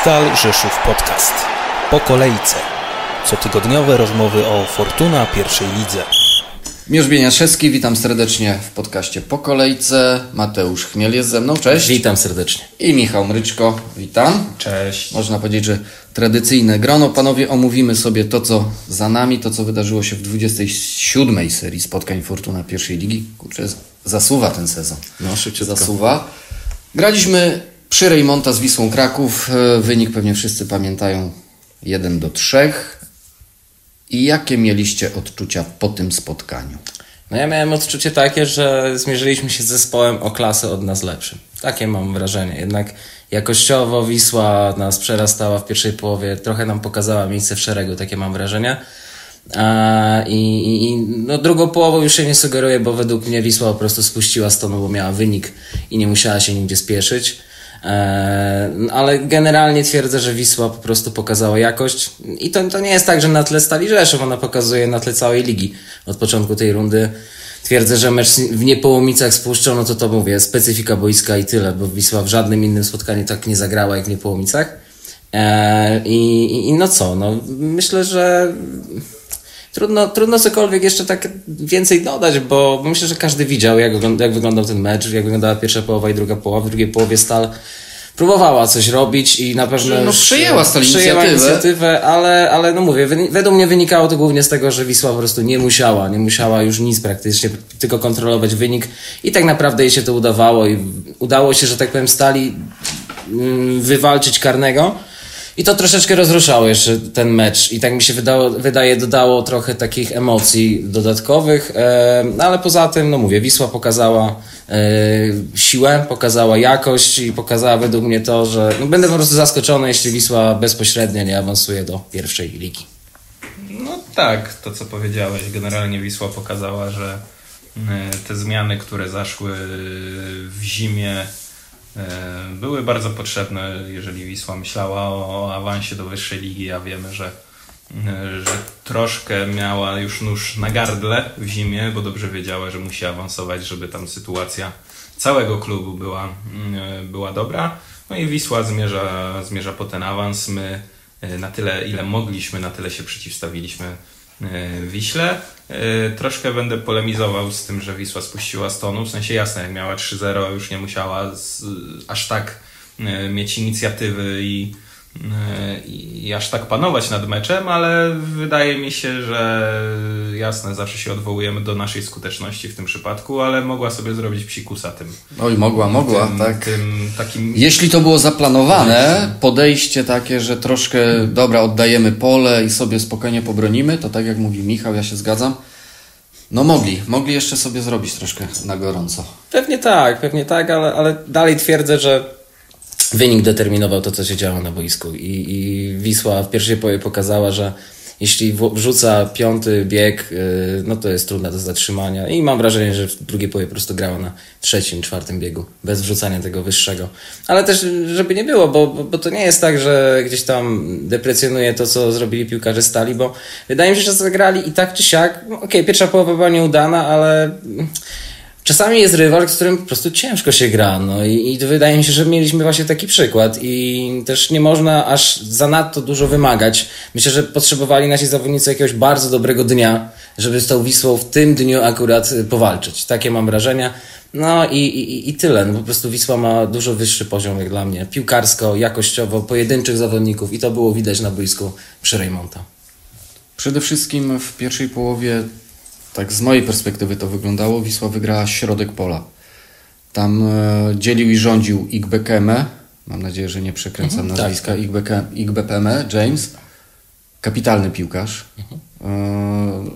Stal Rzeszów Podcast. Po kolejce. Cotygodniowe rozmowy o Fortuna pierwszej lidze. Miłosz Bieniaszewski, witam serdecznie w podcaście Po kolejce. Mateusz Chmiel jest ze mną, cześć. Witam serdecznie. I Michał Mryczko, witam. Cześć. Można powiedzieć, że tradycyjne grono. Panowie, omówimy sobie to, co za nami, to, co wydarzyło się w 27 serii spotkań Fortuna pierwszej ligi. Kurczę, zasuwa ten sezon. No, szybciutko. Zasuwa. Graliśmy przy Rejmonta z Wisłą Kraków. E, Wynik pewnie wszyscy pamiętają 1 do 3. I jakie mieliście odczucia po tym spotkaniu? No ja miałem odczucie takie, że zmierzyliśmy się z zespołem o klasę od nas lepszym. Takie mam wrażenie. Jednak jakościowo Wisła nas przerastała w pierwszej połowie, trochę nam pokazała miejsce w szeregu, takie mam wrażenie. I i, no, drugą połową już się nie sugeruję, bo według mnie Wisła po prostu spuściła stonu, bo miała wynik i nie musiała się nigdzie spieszyć. E, ale generalnie twierdzę, że Wisła po prostu pokazała jakość i to, to nie jest tak, że na tle Stali Rzeszów, ona pokazuje na tle całej ligi od początku tej rundy. Twierdzę, że mecz w Niepołomicach spuszczono, to to mówię, specyfika boiska i tyle, bo Wisła w żadnym innym spotkaniu tak nie zagrała jak w Niepołomicach. E, i, i, I no co, no myślę, że trudno, trudno cokolwiek jeszcze tak więcej dodać, bo myślę, że każdy widział, jak, wygląda, jak wyglądał ten mecz, jak wyglądała pierwsza połowa i druga połowa. W drugiej połowie Stal próbowała coś robić i na pewno No, już, przyjęła Stal przyjęła inicjatywę. inicjatywę, ale, ale no mówię, według mnie wynikało to głównie z tego, że Wisła po prostu nie musiała, nie musiała już nic praktycznie, tylko kontrolować wynik i tak naprawdę jej się to udawało i udało się, że tak powiem, Stali mm, wywalczyć karnego. I to troszeczkę rozruszało jeszcze ten mecz i tak mi się wydało, wydaje, dodało trochę takich emocji dodatkowych, e, no ale poza tym, no mówię, Wisła pokazała e, siłę, pokazała jakość i pokazała według mnie to, że no, będę po prostu zaskoczony, jeśli Wisła bezpośrednio nie awansuje do pierwszej ligi. No tak, to co powiedziałeś. Generalnie Wisła pokazała, że y, te zmiany, które zaszły w zimie, były bardzo potrzebne, jeżeli Wisła myślała o awansie do wyższej ligi, a wiemy, że, y, że troszkę miała już nóż na gardle w zimie, bo dobrze wiedziała, że musi awansować, żeby tam sytuacja całego klubu była, y, była dobra. No i Wisła zmierza, zmierza po ten awans. My na tyle, ile mogliśmy, na tyle się przeciwstawiliśmy Wiśle. Y, Troszkę będę polemizował z tym, że Wisła spuściła stonu. W sensie jasne, jak miała 3-0, już nie musiała z, aż tak y, mieć inicjatywy i, i aż tak panować nad meczem, ale wydaje mi się, że jasne, zawsze się odwołujemy do naszej skuteczności w tym przypadku, ale mogła sobie zrobić psikusa tym. Oj, mogła, mogła, tym, tak. tym takim Jeśli to było zaplanowane, podejście takie, że troszkę, dobra, oddajemy pole i sobie spokojnie pobronimy, to tak jak mówi Michał, ja się zgadzam. No mogli, mogli jeszcze sobie zrobić troszkę na gorąco. Pewnie tak, pewnie tak, ale, ale dalej twierdzę, że wynik determinował to, co się działo na boisku. I, i Wisła w pierwszej połowie pokazała, że jeśli wrzuca piąty bieg, yy, no to jest trudne do zatrzymania. I mam wrażenie, że w drugiej połowie po prostu grała na trzecim, czwartym biegu, bez wrzucania tego wyższego. Ale też, żeby nie było, bo, bo, to nie jest tak, że gdzieś tam deprecjonuje to, co zrobili piłkarze Stali, bo wydaje mi się, że zagrali i tak czy siak. no Okej, pierwsza połowa była nieudana, ale Czasami jest rywal, z którym po prostu ciężko się gra, no i, i wydaje mi się, że mieliśmy właśnie taki przykład i też nie można aż zanadto dużo wymagać. Myślę, że potrzebowali nasi zawodnicy jakiegoś bardzo dobrego dnia, żeby z tą Wisłą w tym dniu akurat y, powalczyć. Takie mam wrażenia. No i, i, i tyle. No po prostu Wisła ma dużo wyższy poziom jak dla mnie. Piłkarsko, jakościowo, pojedynczych zawodników i to było widać na boisku przy Rejmonta. Przede wszystkim w pierwszej połowie, tak z mojej perspektywy to wyglądało, Wisła wygrała środek pola. Tam e, dzielił i rządził Igbekeme, mam nadzieję, że nie przekręcam Mhm, nazwiska, Igbeke- Igbepeme, James, kapitalny piłkarz. E,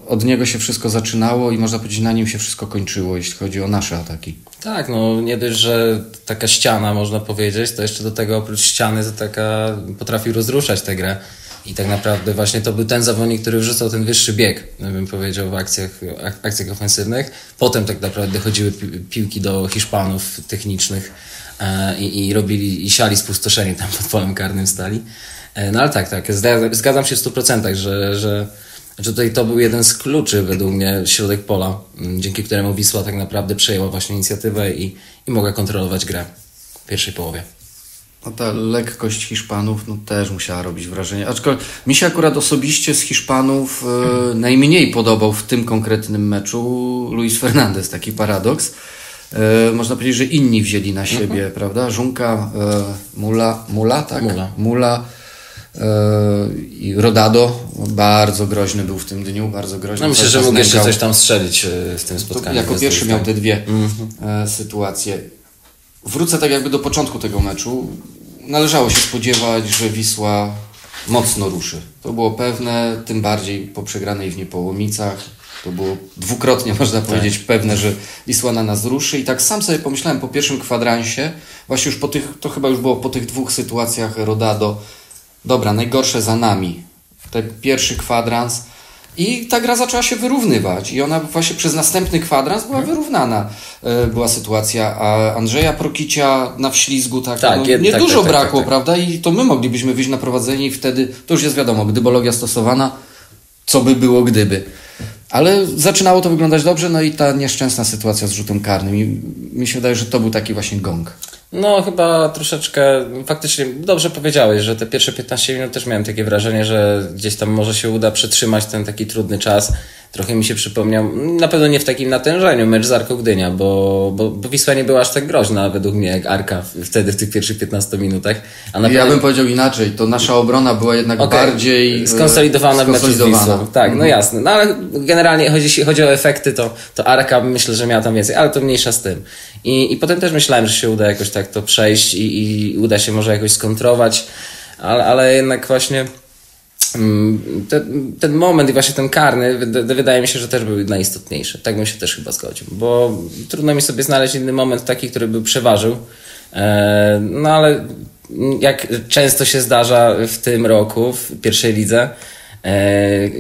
od niego się wszystko zaczynało i można powiedzieć, na nim się wszystko kończyło, jeśli chodzi o nasze ataki. Tak, no nie dość, że taka ściana można powiedzieć, to jeszcze do tego oprócz ściany to taka potrafi rozruszać tę grę. I tak naprawdę właśnie to był ten zawodnik, który wrzucał ten wyższy bieg, bym powiedział, w akcjach, ak- akcjach ofensywnych. Potem tak naprawdę dochodziły pi- piłki do Hiszpanów technicznych e, i, i robili, i siali spustoszenie tam pod polem karnym stali. E, no ale tak, tak, zgadzam się w 100%, że, że, że tutaj to był jeden z kluczy według mnie środek pola, dzięki któremu Wisła tak naprawdę przejęła właśnie inicjatywę i, i mogła kontrolować grę w pierwszej połowie. No ta lekkość Hiszpanów no, też musiała robić wrażenie. Aczkolwiek mi się akurat osobiście z Hiszpanów e, najmniej podobał w tym konkretnym meczu Luis Fernandez, taki paradoks. E, można powiedzieć, że inni wzięli na siebie, prawda? Żunka, e, Mula, Mula, tak? Mula. Mula e, i Rodado bardzo groźny był w tym dniu, bardzo groźny. No myślę, że mógł jeszcze coś tam strzelić e, w tym To spotkaniu. jako bez pierwszy miał te dwie Mhm. e, sytuacje. Wrócę tak jakby do początku tego meczu. Należało się spodziewać, że Wisła mocno ruszy. To było pewne, tym bardziej po przegranej w Niepołomicach. To było dwukrotnie, można powiedzieć, pewne, że Wisła na nas ruszy. I tak sam sobie pomyślałem po pierwszym kwadransie, właśnie już po tych, to chyba już było po tych dwóch sytuacjach Rodado, dobra, najgorsze za nami. Ten pierwszy kwadrans. I ta gra zaczęła się wyrównywać i ona właśnie przez następny kwadrans była wyrównana. E, była sytuacja a Andrzeja Prokicia na wślizgu tak, Tak, no, nie tak, dużo tak, tak, brakło, tak, tak. prawda? I to my moglibyśmy wyjść na prowadzenie i wtedy, to już jest wiadomo, gdybologia stosowana, co by było gdyby. Ale zaczynało to wyglądać dobrze, no i ta nieszczęsna sytuacja z rzutem karnym. I mi się wydaje, że to był taki właśnie gong. No, chyba troszeczkę, faktycznie dobrze powiedziałeś, że te pierwsze 15 minut też miałem takie wrażenie, że gdzieś tam może się uda przetrzymać ten taki trudny czas. Trochę mi się przypomniał, na pewno nie w takim natężeniu, mecz z Arką Gdynia, bo, bo, bo Wisła nie była aż tak groźna według mnie jak Arka wtedy w tych pierwszych 15 minutach. A na Ja bym powiedział inaczej, to nasza obrona była jednak Okej, bardziej e, skonsolidowana w meczu z skonsolidowana. Wisłą. Tak, no jasne. No ale generalnie chodzi, jeśli chodzi o efekty, to, to Arka myślę, że miała tam więcej, ale to mniejsza z tym. I, I potem też myślałem, że się uda jakoś tak to przejść i, i uda się może jakoś skontrować, ale, ale jednak właśnie ten, ten moment i właśnie ten karny wyda- wydaje mi się, że też był najistotniejszy. Tak bym się też chyba zgodził, bo trudno mi sobie znaleźć inny moment taki, który by przeważył. E, No ale jak często się zdarza w tym roku, w pierwszej lidze,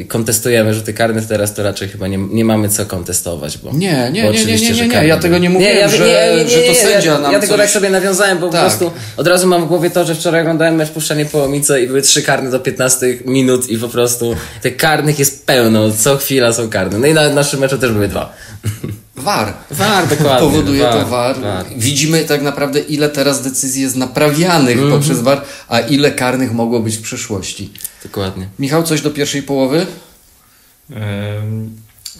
kontestujemy rzuty karne, teraz to raczej chyba nie, nie mamy co kontestować. Bo, Nie, nie, bo nie, nie, oczywiście, nie, że nie, nie. Ja tego nie mówiłem, ja- że- nie, nie, że to nie, sędzia ja, nam Ja tego coś- tak sobie nawiązałem, bo Tak. po prostu od razu mam w głowie to, że wczoraj oglądałem mecz Puszczanie Połomice i były trzy karne do 15 minut i po prostu tych karnych jest pełno, co chwila są karne. No i na naszym meczu też były dwa. War. War, dokładnie. Powoduje to War, war. war. Widzimy tak naprawdę, ile teraz decyzji jest naprawianych Mhm. poprzez war, a ile karnych mogło być w przyszłości. Dokładnie. Michał, coś do pierwszej połowy?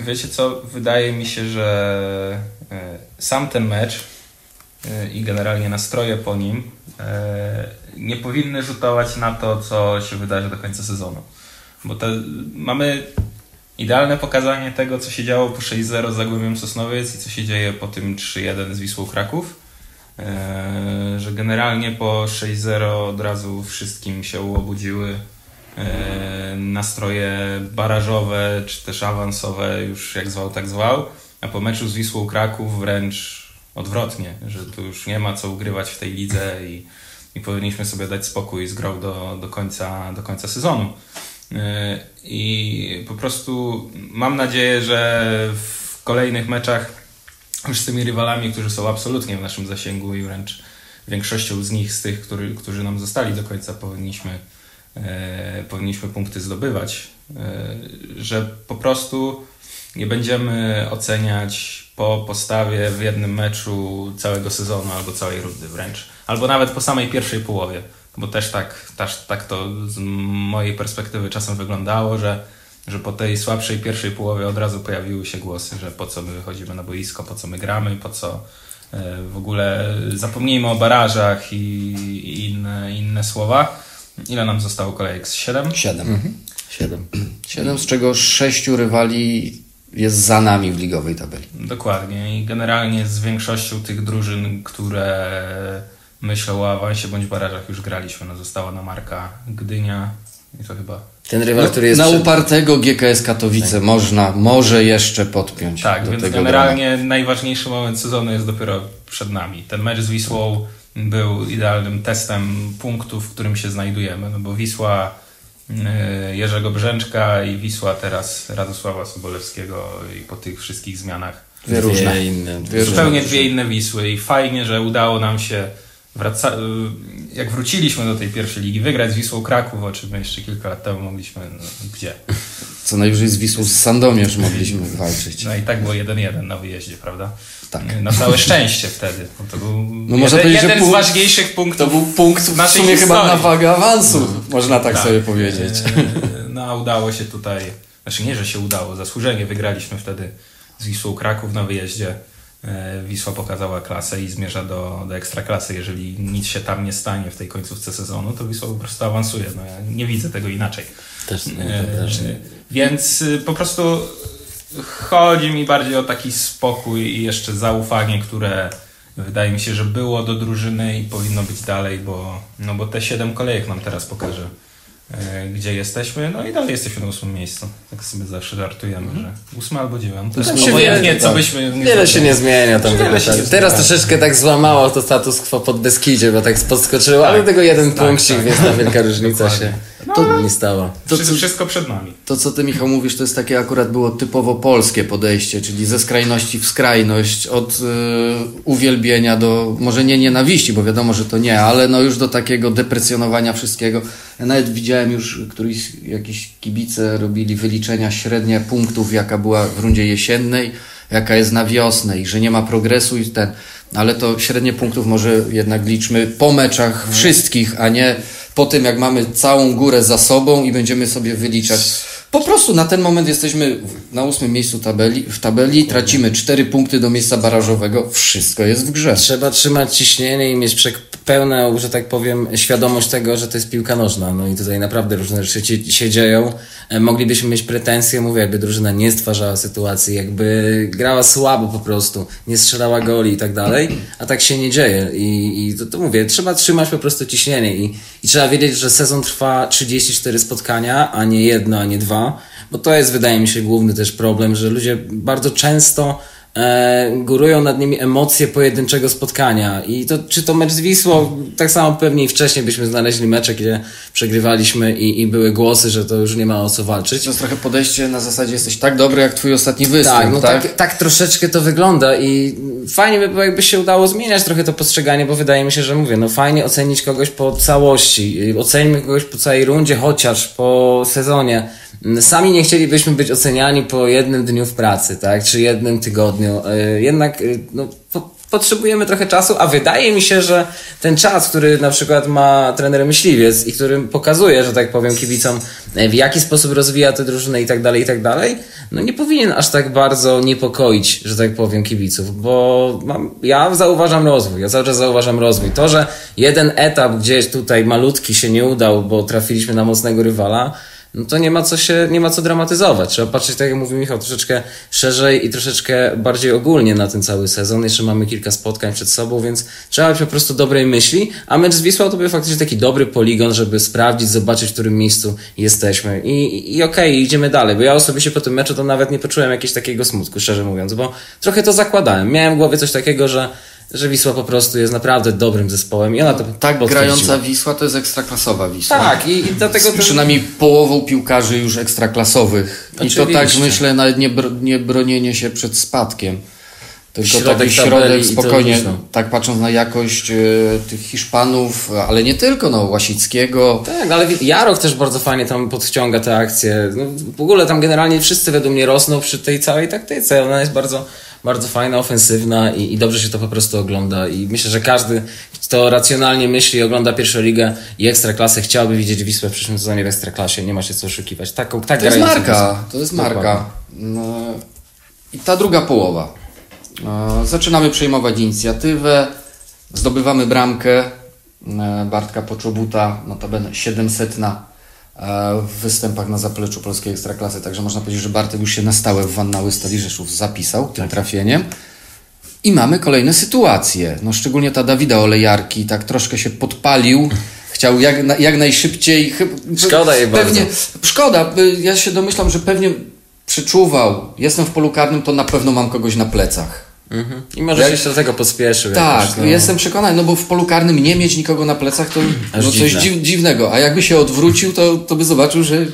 Wiecie co, wydaje mi się, że e, sam ten mecz e, i generalnie nastroje po nim e, nie powinny rzutować na to, co się wydarzy do końca sezonu. Bo te, mamy idealne pokazanie tego, co się działo po 6-0 z Zagłębiem Sosnowiec i co się dzieje po tym 3-1 z Wisłą Kraków. E, że generalnie po 6-0 od razu wszystkim się obudziły e, nastroje barażowe czy też awansowe, już jak zwał, tak zwał. A po meczu z Wisłą Kraków wręcz odwrotnie, że tu już nie ma co ugrywać w tej lidze i, i powinniśmy sobie dać spokój z grą do, do, końca, do końca sezonu. E, I po prostu mam nadzieję, że w kolejnych meczach już z tymi rywalami, którzy są absolutnie w naszym zasięgu i wręcz większością z nich, z tych, który, którzy nam zostali do końca, powinniśmy, e, powinniśmy punkty zdobywać. E, że po prostu nie będziemy oceniać po postawie w jednym meczu całego sezonu albo całej rundy wręcz. Albo nawet po samej pierwszej połowie. Bo też tak, też, tak to z mojej perspektywy czasem wyglądało, że że po tej słabszej pierwszej połowie od razu pojawiły się głosy, że po co my wychodzimy na boisko, po co my gramy, po co e, w ogóle zapomnijmy o barażach i, i inne, inne słowa. Ile nam zostało kolejek? Z siedem? Siedem. Siedem. Siedem, z czego sześciu rywali jest za nami w ligowej tabeli. Dokładnie. I generalnie z większością tych drużyn, które myślą o awansie bądź barażach już graliśmy. No została nam Marka Gdynia i to chyba Ten rywal, No, który jest na przed- upartego GKS Katowice można, może jeszcze podpiąć. Tak, do więc tego generalnie najważniejszy moment sezonu jest dopiero przed nami. Ten mecz z Wisłą był idealnym testem punktu, w którym się znajdujemy, no bo Wisła y, Jerzego Brzęczka i Wisła teraz Radosława Sobolewskiego i po tych wszystkich zmianach Dwie różne. Inne. Dwie zupełnie różne. dwie inne Wisły i fajnie, że udało nam się wraca... y, jak wróciliśmy do tej pierwszej ligi, wygrać z Wisłą Kraków, o czym jeszcze kilka lat temu mogliśmy, no, gdzie? Co najwyżej z Wisłą z Sandomierz mogliśmy walczyć. No i tak było 1-1 na wyjeździe, prawda? Tak. Na całe szczęście wtedy. bo To był No jeden, powiedzieć, że jeden punkt- z ważniejszych punktów. To był punkt w naszej sumie chyba historii. na wagę awansu, można tak, sobie powiedzieć. E, No a udało się tutaj, znaczy nie, że się udało, zasłużenie wygraliśmy wtedy z Wisłą Kraków na wyjeździe. E, Wisła pokazała klasę i zmierza do, do ekstraklasy. Jeżeli nic się tam nie stanie w tej końcówce sezonu, to Wisła po prostu awansuje. No ja nie widzę tego inaczej. Też nie E. Więc y, po prostu chodzi mi bardziej o taki spokój i jeszcze zaufanie, które wydaje mi się, że było do drużyny i powinno być dalej, bo, no bo te siedem kolejek nam teraz pokaże, gdzie jesteśmy. No i dalej jesteśmy na ósmym miejscu. Tak sobie zawsze żartujemy, że ósme albo dziewiąte. Tam się Obojętnie, wiele- co tak. byśmy... nie Wiele się nie zmienia tam. Wiele się tak. nie Teraz troszeczkę tak złamało to status quo pod Beskidzie, bo tak podskoczyło, ale Tak. tego jeden Tak, punkcik, tak. więc ta wielka różnica Dokładnie. się No, to ale- nie stała. To, Wszystko, co- wszystko przed nami. To, co ty, Michał, mówisz, to jest takie akurat było typowo polskie podejście, czyli ze skrajności w skrajność, od y, uwielbienia do, może nie nienawiści, bo wiadomo, że to nie, ale no już do takiego deprecjonowania wszystkiego. Ja nawet widziałem już, któryś jakiś kibice robili wyliczenia średnie punktów, jaka była w rundzie jesiennej, jaka jest na wiosnę i że nie ma progresu i ten, ale to średnie punktów może jednak liczmy po meczach wszystkich, a nie po tym, jak mamy całą górę za sobą i będziemy sobie wyliczać. Po prostu na ten moment jesteśmy na ósmym miejscu tabeli, w tabeli, tracimy cztery punkty do miejsca barażowego, wszystko jest w grze. Trzeba trzymać ciśnienie i mieć pełną, że tak powiem, świadomość tego, że to jest piłka nożna. No i tutaj naprawdę różne rzeczy się dzieją. E, Moglibyśmy mieć pretensje, mówię, jakby drużyna nie stwarzała sytuacji, jakby grała słabo po prostu, nie strzelała goli i tak dalej, a tak się nie dzieje. I, i to, to mówię, trzeba trzymać po prostu ciśnienie i, i trzeba wiedzieć, że sezon trwa 34 spotkania, a nie jedno, a nie dwa, bo to jest, wydaje mi się, główny też problem, że ludzie bardzo często e, górują nad nimi emocje pojedynczego spotkania. I to, czy to mecz z Wisłą, tak samo pewnie i wcześniej byśmy znaleźli mecze, gdzie przegrywaliśmy i, i były głosy, że to już nie ma o co walczyć. To jest trochę podejście na zasadzie jesteś tak dobry jak twój ostatni występ, Tak, no tak? tak, tak troszeczkę to wygląda i fajnie by było, jakby się udało zmieniać trochę to postrzeganie, bo wydaje mi się, że mówię, no fajnie ocenić kogoś po całości, ocenimy kogoś po całej rundzie, chociaż po sezonie. Sami nie chcielibyśmy być oceniani po jednym dniu w pracy, tak, czy jednym tygodniu. Y, Jednak, y, no, po, potrzebujemy trochę czasu, a wydaje mi się, że ten czas, który na przykład ma trener Myśliwiec i który pokazuje, że tak powiem, kibicom, e, w jaki sposób rozwija tę drużynę i tak dalej, i tak dalej, no nie powinien aż tak bardzo niepokoić, że tak powiem, kibiców, bo mam, ja zauważam rozwój, ja cały czas zauważam rozwój. To, że jeden etap gdzieś tutaj malutki się nie udał, bo trafiliśmy na mocnego rywala, no to nie ma co się, nie ma co dramatyzować. Trzeba patrzeć, tak jak mówi Michał, troszeczkę szerzej i troszeczkę bardziej ogólnie na ten cały sezon. Jeszcze mamy kilka spotkań przed sobą, więc trzeba mieć po prostu dobrej myśli, a mecz z Wisłą to był faktycznie taki dobry poligon, żeby sprawdzić, zobaczyć, w którym miejscu jesteśmy. I, i, i okej, idziemy dalej, bo ja osobiście po tym meczu to nawet nie poczułem jakiegoś takiego smutku, szczerze mówiąc, bo trochę to zakładałem. Miałem w głowie coś takiego, że, że Wisła po prostu jest naprawdę dobrym zespołem i ona to Tak potwierdziła. grająca Wisła to jest ekstraklasowa Wisła. Tak, i, i dlatego Z to... przynajmniej połową piłkarzy już ekstraklasowych. I to tak Oczywiście. myślę, nawet nie, bro, nie bronienie się przed spadkiem. Tylko Środek taki środek spokojnie, no. tak patrząc na jakość e, tych Hiszpanów, ale nie tylko, no, Łasickiego. Tak, ale Jaroch też bardzo fajnie tam podciąga te akcje. No, w ogóle tam generalnie wszyscy według mnie rosną przy tej całej taktyce. Ona jest bardzo, bardzo fajna, ofensywna i, i dobrze się to po prostu ogląda. I myślę, że każdy, kto racjonalnie myśli ogląda pierwszą ligę i ekstraklasę, chciałby widzieć Wisłę w przyszłym sezonie w ekstraklasie. Nie ma się co oszukiwać. Taką, tak To jest marka, to jest marka. No, I ta druga połowa. E, Zaczynamy przejmować inicjatywę, zdobywamy bramkę. E, Bartka Poczobuta, notabene 700 na w występach na zapleczu polskiej ekstraklasy, także można powiedzieć, że Bartek już się na stałe w Wannały Stali Rzeszów zapisał tym trafieniem. I mamy kolejne sytuacje. No, szczególnie ta Dawida Olejarki tak troszkę się podpalił. Chciał jak, na, jak najszybciej. Szkoda jej pewnie, bardzo. Szkoda. y, Ja się domyślam, że pewnie przeczuwał. Jestem w polu karnym, to na pewno mam kogoś na plecach. Mhm. I może Jak- się do tego pospieszył. Tak, jakoś, no. jestem przekonany, no bo w polu karnym nie mieć nikogo na plecach to Aż no coś dziw, dziwnego. A jakby się odwrócił, to, to by zobaczył, że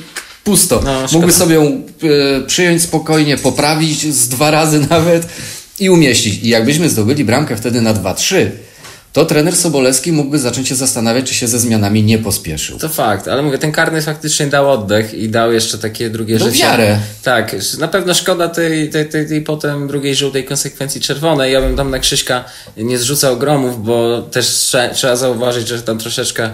pusto. No. Mógłby sobie ją e, przyjąć spokojnie, poprawić z dwa razy nawet i umieścić. I jakbyśmy zdobyli bramkę wtedy na 2-3, to trener Sobolewski mógłby zacząć się zastanawiać, czy się ze zmianami nie pospieszył. To fakt, ale mówię, ten karny faktycznie dał oddech i dał jeszcze takie drugie Dał życie. wiarę. Tak, na pewno szkoda tej, tej, tej, tej potem drugiej żółtej konsekwencji czerwonej. Ja bym tam na Krzyśka nie zrzucał gromów, bo też trze- trzeba zauważyć, że tam troszeczkę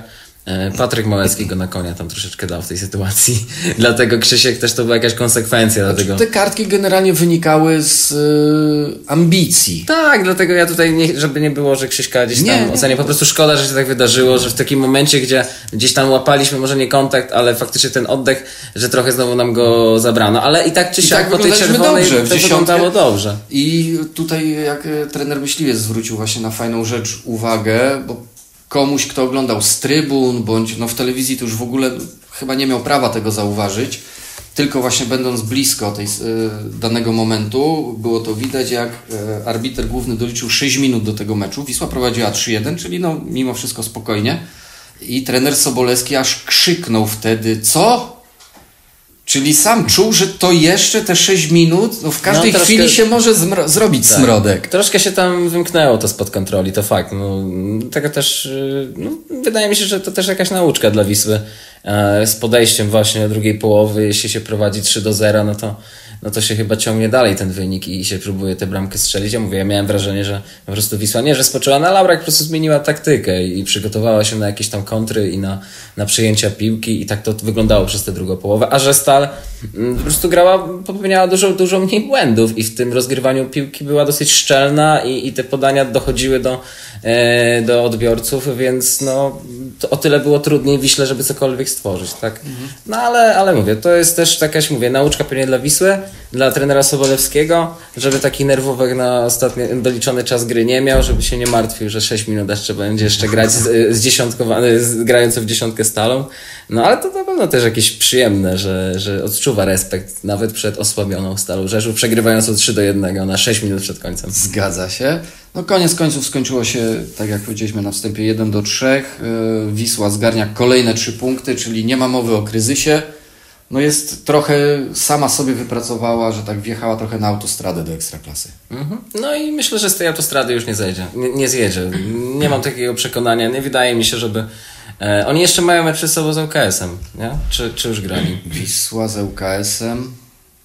Patryk Małecki go na konia tam troszeczkę dał w tej sytuacji. Dlatego Krzysiek też to była jakaś konsekwencja. Dlatego... Te kartki generalnie wynikały z y, ambicji. Tak, dlatego ja tutaj, nie, żeby nie było, że Krzyśka gdzieś tam Nie, nie. ocenię, po prostu szkoda, że się tak wydarzyło, że w takim momencie, gdzie gdzieś tam łapaliśmy może nie kontakt, ale faktycznie ten oddech, że trochę znowu nam go zabrano, ale i tak czy siak tak po tej czerwonej dobrze, to wyglądało dobrze. I tutaj jak e, trener myśliwiec zwrócił właśnie na fajną rzecz uwagę, bo komuś, kto oglądał z trybun, bądź no w telewizji to już w ogóle chyba nie miał prawa tego zauważyć, tylko właśnie będąc blisko tej, e, danego momentu, było to widać, jak e, arbiter główny doliczył 6 minut do tego meczu. Wisła prowadziła 3-1, czyli no mimo wszystko spokojnie. I trener Sobolewski aż krzyknął wtedy, co? Czyli sam czuł, że to jeszcze te 6 minut, no w każdej troszkę- chwili się może zmro- zrobić smrodek. Troszkę się tam wymknęło to spod kontroli, to fakt. No, tego też, y, no, wydaje mi się, że to też jakaś nauczka dla Wisły e, z podejściem właśnie do drugiej połowy. Jeśli się prowadzi 3 do 0, no to, no to się chyba ciągnie dalej ten wynik i się próbuje tę bramkę strzelić. Ja mówię, ja miałem wrażenie, że po prostu Wisła nie, że spoczęła na laurach, po prostu zmieniła taktykę i przygotowała się na jakieś tam kontry i na, na przyjęcia piłki i tak to wyglądało przez tę drugą połowę. A że Stal mm, po prostu grała, popełniała dużo, dużo mniej błędów i w tym rozgrywaniu piłki była dosyć szczelna i, i te podania dochodziły do, do odbiorców, więc no o tyle było trudniej Wiśle, żeby cokolwiek stworzyć, tak? No ale, ale mówię, to jest też jakaś, mówię, nauczka pewnie dla Wisły, dla trenera Sobolewskiego, żeby taki nerwówek na ostatni doliczony czas gry nie miał, żeby się nie martwił, że 6 minut jeszcze będzie jeszcze grać z, z dziesiątkowany, z, grając w dziesiątkę stalą. No ale to na pewno też jakieś przyjemne, że, że odczuwa respekt nawet przed osłabioną stalą Rzeszów, przegrywając o 3 do 1 na 6 minut przed końcem. Zgadza się. No koniec końców skończyło się, tak jak powiedzieliśmy na wstępie, 1 do 3. Yy, Wisła zgarnia kolejne 3 punkty, czyli nie ma mowy o kryzysie. No jest trochę, sama sobie wypracowała, że tak wjechała trochę na autostradę do Ekstraklasy. Mhm. No i myślę, że z tej autostrady już nie zejdzie, nie, nie zjedzie. Nie mam takiego przekonania, nie wydaje mi się, żeby... E, oni jeszcze mają mecz przed sobą z UKS-em, nie? Czy, czy już grali? Wisła z UKS-em,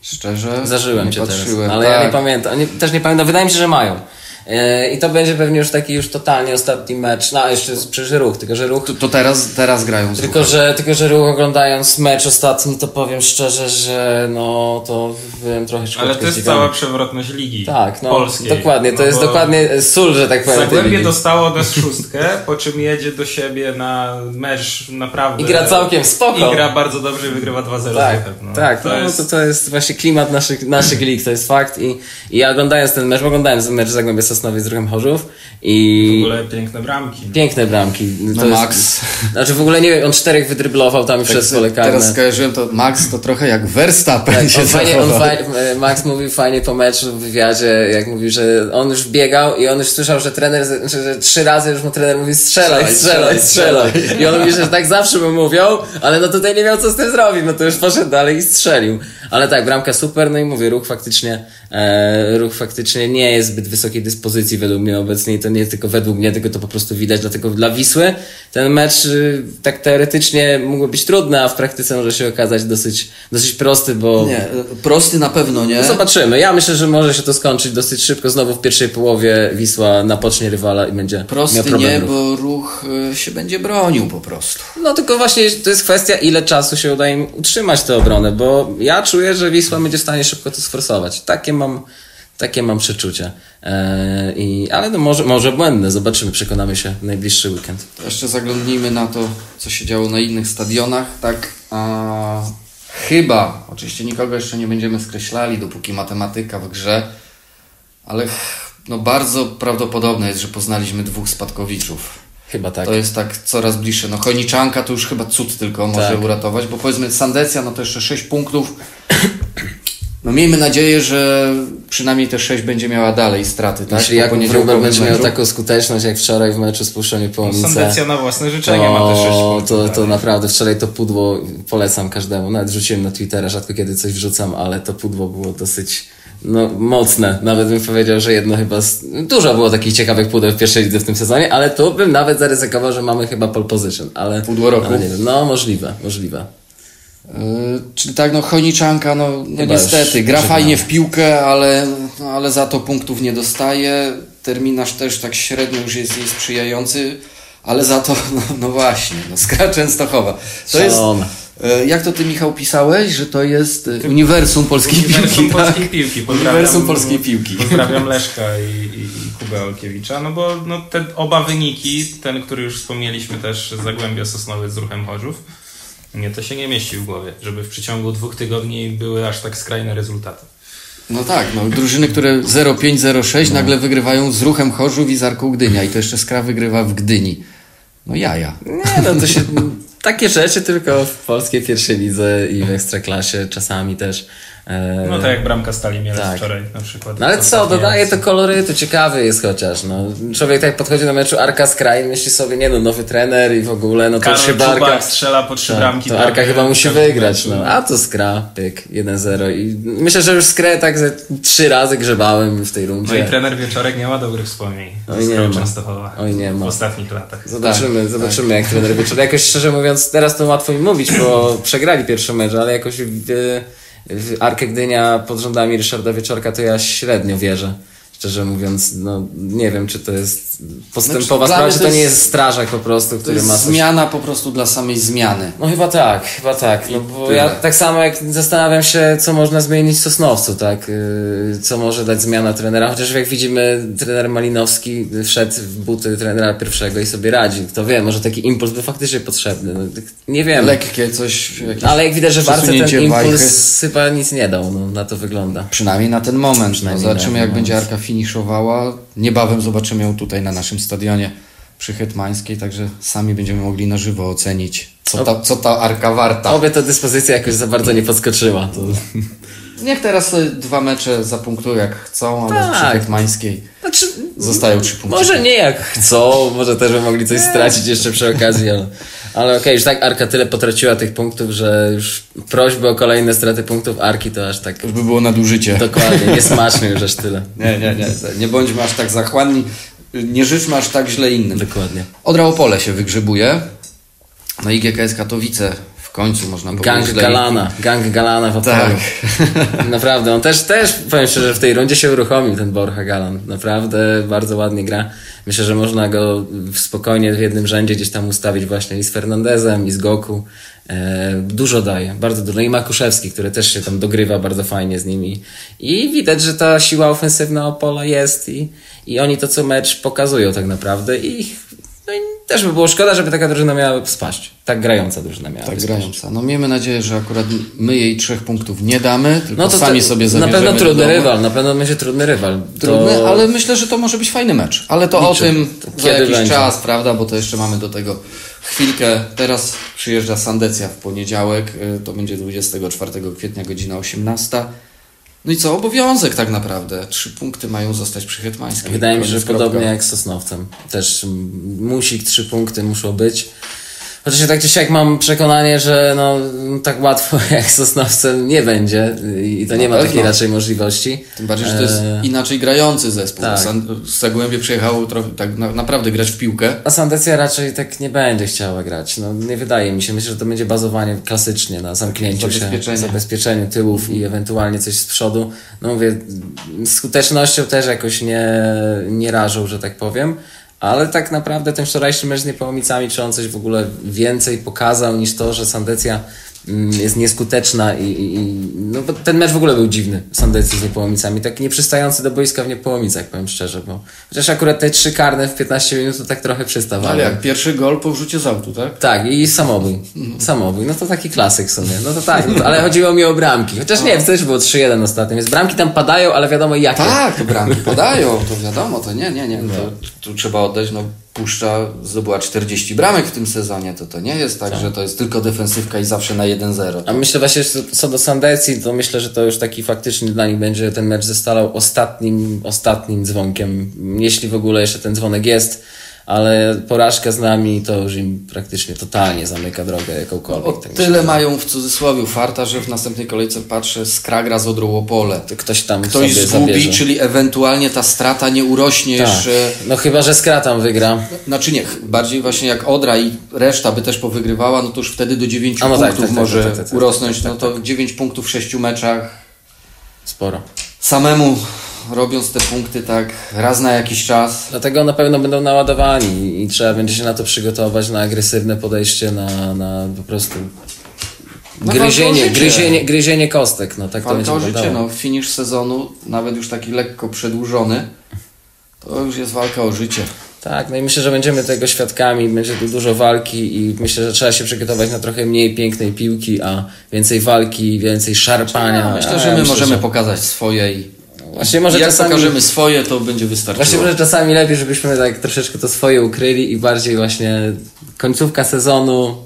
szczerze, Zażyłem nie cię teraz, patrzyłem. ale tak. ja nie pamiętam. Nie, też nie pamiętam, wydaje mi się, że mają. E, I to będzie pewnie już taki już totalnie ostatni mecz, no a jeszcze z- przecież ruch, tylko że ruch To, to teraz, teraz grają z Tylko Ruchem. że, tylko, że ruch oglądając mecz ostatni, to powiem szczerze, że no to byłem trochę Ale to jest cała przewrotność ligi Tak, no polskiej. dokładnie, to No jest dokładnie sól, że tak powiem. Zagłębie dostało do szóstkę, po czym jedzie do siebie na mecz naprawdę. I gra całkiem spoko. I gra bardzo dobrze i wygrywa 2-0 Tak, no. tak, to no, jest... to, to jest właśnie klimat naszych, naszych lig, to jest fakt i, i ja oglądając ten mecz, bo oglądałem mecz Zagłębia Sosnowiec z Ruchem Chorzów W i ogóle piękne bramki. piękne bramki. To No jest, Max. Znaczy w ogóle nie wiem, on czterech wydryblował tam i Tak w pole karne. teraz skojarzyłem to, Max to trochę jak Verstappen Tak, się on fajnie, on fajnie, e, Max mówił fajnie po meczu w wywiadzie, jak mówił, że on już biegał i on już słyszał, że trener, że, że trzy razy już mu trener mówi strzelaj, strzelaj, strzelaj. I on mówi, że tak zawsze mu mówią, ale no tutaj nie miał co z tym zrobić, no to już poszedł dalej i strzelił. Ale tak, bramka super, no i mówię, ruch faktycznie, e, ruch faktycznie nie jest zbyt wysokiej dyspozycji według mnie obecnie i to nie tylko według mnie, tylko to po prostu widać, dlatego dla Wisły ten mecz y, tak teoretycznie mógł być trudny, a w praktyce może się okazać dosyć, dosyć prosty, bo Nie, prosty na pewno nie. zobaczymy. Ja myślę, że może się to skończyć dosyć szybko. Znowu w pierwszej połowie Wisła napocznie rywala i będzie miał Prosty problem. nie, ruch. bo ruch y, się będzie bronił po prostu. No tylko właśnie to jest kwestia, ile czasu się udaje im utrzymać tę obronę, bo ja czuję, że Wisła będzie w stanie szybko to sforsować. Takie mam, takie mam przeczucie. Eee, i, ale no może, może błędne. Zobaczymy, przekonamy się w najbliższy weekend. Jeszcze zaglądnijmy na to, co się działo na innych stadionach. Tak, a, chyba, oczywiście nikogo jeszcze nie będziemy skreślali, dopóki matematyka w grze, ale no bardzo prawdopodobne jest, że poznaliśmy dwóch spadkowiczów. Chyba tak. To jest tak coraz bliższe. No Chojniczanka to już chyba cud tylko może Tak. uratować, bo powiedzmy Sandecja, no to jeszcze 6 punktów. No miejmy nadzieję, że przynajmniej te 6 będzie miała dalej straty, tak? Jeśli Jakub Wróbel będzie miał taką skuteczność jak wczoraj w meczu z Puszczoniem Połomice, Sandecja na własne życzenie ma te 6 to, punktów. to, to naprawdę wczoraj to pudło polecam każdemu. Nawet wrzuciłem na Twittera, rzadko kiedy coś wrzucam, ale to pudło było dosyć, no, mocne. Nawet bym powiedział, że jedno chyba. Z... Dużo było takich ciekawych pudeł w pierwszej lidze w tym sezonie, ale tu bym nawet zaryzykował, że mamy chyba pole position. Ale, Pudło roku? Ale nie wiem. No, możliwe, możliwe. Yy, czyli tak, no Choniczanka, no, no niestety, gra żegnamy. fajnie w piłkę, ale, no, ale za to punktów nie dostaje. Terminarz też tak średnio już jest jej sprzyjający, ale za to, no, no właśnie, no, Skra Częstochowa. To jest, Szalone. e, jak to ty Michał pisałeś, że to jest e, uniwersum polskiej Uniwersum piłki, tak? polskiej piłki. Pozdrawiam, Uniwersum polskiej piłki. Pozdrawiam Leszka i, i, i Kubę Olkiewicza, no bo no, te oba wyniki, ten, który już wspomnieliśmy też, Zagłębia Sosnowy z Ruchem Chorzów, mnie to się nie mieści w głowie, żeby w przeciągu dwóch tygodni były aż tak skrajne rezultaty. No tak, no, drużyny, które 0-5-0-6 No. nagle wygrywają z Ruchem Chorzów i z Arką Gdynia i to jeszcze Skra wygrywa w Gdyni. No jaja. Nie, no to się. Takie rzeczy tylko w polskiej pierwszej lidze i w ekstraklasie czasami też. E, No tak jak bramka Stali Mielec tak. wczoraj na przykład. No ale co, Ostatniej dodaje to akcji. kolorytu, ciekawy jest chociaż, no. Człowiek tak podchodzi do meczu Arka z kraj, myśli sobie, nie no, nowy trener i w ogóle, no to Karol chyba Arka... Strzela po trzy Tak, bramki. to Arka chyba musi wygrać, no. A to skra, pyk, 1-0 i myślę, że już skrę tak ze trzy razy grzebałem w tej No i rundzie. trener Wieczorek nie ma dobrych wspomnień Oj, nie ma. Częstochowa Oj, nie ma. w ostatnich latach. Zobaczymy, zobaczymy jak trener wieczór. Jakoś szczerze mówiąc, teraz to łatwo mi mówić, bo przegrali pierwszy mecz, ale jakoś w, w Arkę Gdynia pod rządami Ryszarda Wieczorka to ja średnio wierzę. Szczerze mówiąc, no nie wiem, czy to jest postępowa Znaczy, sprawa, czy to to nie jest- jest strażak po prostu, To który jest ma coś... zmiana po prostu dla samej zmiany. No chyba tak, chyba tak. No bo tyle. ja tak samo jak zastanawiam się, co można zmienić w Sosnowcu, tak? Yy, Co może dać zmiana trenera, chociaż jak widzimy, trener Malinowski wszedł w buty trenera pierwszego i sobie radzi. Kto wie, może taki impuls był faktycznie potrzebny. No, tak nie wiem. Lekkie coś, jakieś Ale jak widać, że Barce ten impuls wajchy. chyba nic nie dał, no, na to wygląda. Przynajmniej na ten moment. No, zobaczymy, jak ten będzie moment. Arka finiszowała. Niebawem zobaczymy ją tutaj na naszym stadionie przy Hetmańskiej, także sami będziemy mogli na żywo ocenić, co ta, co ta Arka warta. Obie ta dyspozycja jakoś za bardzo nie podskoczyła. To... Niech teraz te dwa mecze zapunktują jak chcą, ale przy Tak. Hetmańskiej Znaczy, zostają trzy punkty. Może nie jak chcą, może też by mogli coś stracić jeszcze przy okazji, ale, ale okej, już tak Arka tyle potraciła tych punktów, że już prośby o kolejne straty punktów Arki to aż tak już by było nadużycie. dokładnie, niesmaczne już aż tyle. Nie, nie, nie. Nie bądźmy aż tak zachłanni. Nie życzmy aż tak źle innym. Dokładnie. Odra Opole się wygrzebuje. No i GKS Katowice końcu można powiedzieć. Gang dla Galana, gang Galana w Opolu. Tak. Naprawdę, on też, też, powiem szczerze, w tej rundzie się uruchomił ten Borja Galan. Naprawdę bardzo ładnie gra. Myślę, że można go spokojnie w jednym rzędzie gdzieś tam ustawić właśnie i z Fernandezem, i z Goku. E, dużo daje, bardzo dużo. No I Makuszewski, który też się tam dogrywa bardzo fajnie z nimi. I widać, że ta siła ofensywna Opola jest i, i oni to co mecz pokazują tak naprawdę i i też by było szkoda, żeby taka drużyna miała spaść. Tak grająca drużyna miała Tak grająca. No miejmy nadzieję, że akurat my jej trzech punktów nie damy, tylko No to sami te- sobie Na zabierzemy pewno do trudny rywal, na pewno będzie trudny rywal. Trudny, to... ale myślę, że to może być fajny mecz. Ale to Liczę. o tym To za kiedy jakiś będzie? czas, prawda? Bo to jeszcze mamy do tego chwilkę. Teraz przyjeżdża Sandecja w poniedziałek. y, To będzie 24 kwietnia, godzina 18. No i co? Obowiązek tak naprawdę. Trzy punkty mają zostać przy Hetmańskiej. Wydaje mi się, że podobnie jak z Sosnowcem. Też mm, musi trzy punkty muszą być. Chociaż ja tak czy siak mam przekonanie, że no, tak łatwo jak z Sosnowcem nie będzie i to nie ma takiej raczej możliwości. Tym bardziej, że to jest E, inaczej grający zespół. tak. Z Zagłębie przyjechało trochę, tak na, naprawdę grać w piłkę. A Sandecja raczej tak nie będzie chciała grać. No, nie wydaje mi się. Myślę, że to będzie bazowanie klasycznie na zamknięciu się, zabezpieczeniu tyłów i ewentualnie coś z przodu. No mówię, skutecznością też jakoś nie, nie rażą, że tak powiem. Ale tak naprawdę ten wczorajszy mecz z Niepołomicami, czy on coś w ogóle więcej pokazał niż to, że Sandecja jest nieskuteczna i, i, i no ten mecz w ogóle był dziwny, Sandecji z Niepołomicami, tak nieprzystający do boiska w Niepołomicach, powiem szczerze, bo chociaż akurat te trzy karne w 15 minut to tak trochę przystawały. Ale jak pierwszy gol po wrzucie z autu, tak? Tak, i samobój. Samobój. No to taki klasyk w sumie. No to tak, no ale chodziło mi o bramki. Chociaż nie, też było 3-1 ostatnio, więc bramki tam padają, ale wiadomo jakie. Tak, bramki podają, to wiadomo, to nie, nie, nie. To, tu trzeba oddać, no Puszcza zdobyła 40 bramek w tym sezonie, to to nie jest tak, że to jest tylko defensywka i zawsze na 1-0. A myślę właśnie, że co do Sandecji, to myślę, że to już taki faktycznie dla nich będzie ten mecz ze Stalą ostatnim, ostatnim dzwonkiem, jeśli w ogóle jeszcze ten dzwonek jest. Ale porażka z nami to już im praktycznie totalnie zamyka drogę jakąkolwiek. O tak tyle myślę. mają w cudzysłowie farta, że w następnej kolejce patrzę Skragra z Odrą Opole. Ktoś tam Ktoś sobie zgubi, zabierze. czyli ewentualnie ta strata nie urośnie Tak. jeszcze. No chyba, że Skra tam wygra. Znaczy nie, bardziej właśnie jak Odra i reszta by też powygrywała, no to już wtedy do 9 A no tak, punktów tak, tak, może tak, tak, tak, urosnąć. tak, tak, no to 9 punktów w 6 meczach. Sporo. Samemu robiąc te punkty tak raz na jakiś czas. Dlatego na pewno będą naładowani i trzeba będzie się na to przygotować, na agresywne podejście, na, na po prostu No gryzienie, gryzienie, gryzienie kostek. No tak to będzie życie, no finisz sezonu, nawet już taki lekko przedłużony, to już jest walka o życie. Tak, no i myślę, że będziemy tego świadkami, będzie tu dużo walki i myślę, że trzeba się przygotować na trochę mniej pięknej piłki, a więcej walki, więcej szarpania. Ja myślę, że ja my myślę, możemy że- pokazać swoje i Właśnie może jak czasami... pokażemy swoje, to będzie wystarczyło. Właśnie może czasami lepiej, żebyśmy tak troszeczkę to swoje ukryli i bardziej właśnie końcówka sezonu,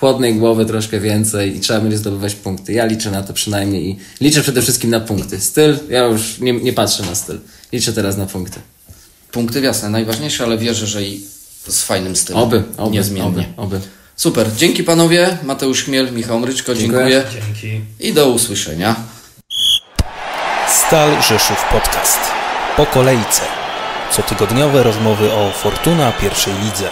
chłodnej głowy troszkę więcej i trzeba będzie zdobywać punkty. Ja liczę na to przynajmniej i liczę przede wszystkim na punkty. Styl, ja już nie, nie patrzę na styl. Liczę teraz na punkty. Punkty jasne, najważniejsze, ale wierzę, że i z fajnym stylem. Oby, oby, Niezmiennie. oby, oby. Super, dzięki panowie. Mateusz Chmiel, Michał Mryczko, Dziękuję. dziękuję. Dzięki. I do usłyszenia. Stal Rzeszów Podcast. Po kolejce. Cotygodniowe rozmowy o Fortuna pierwszej lidze.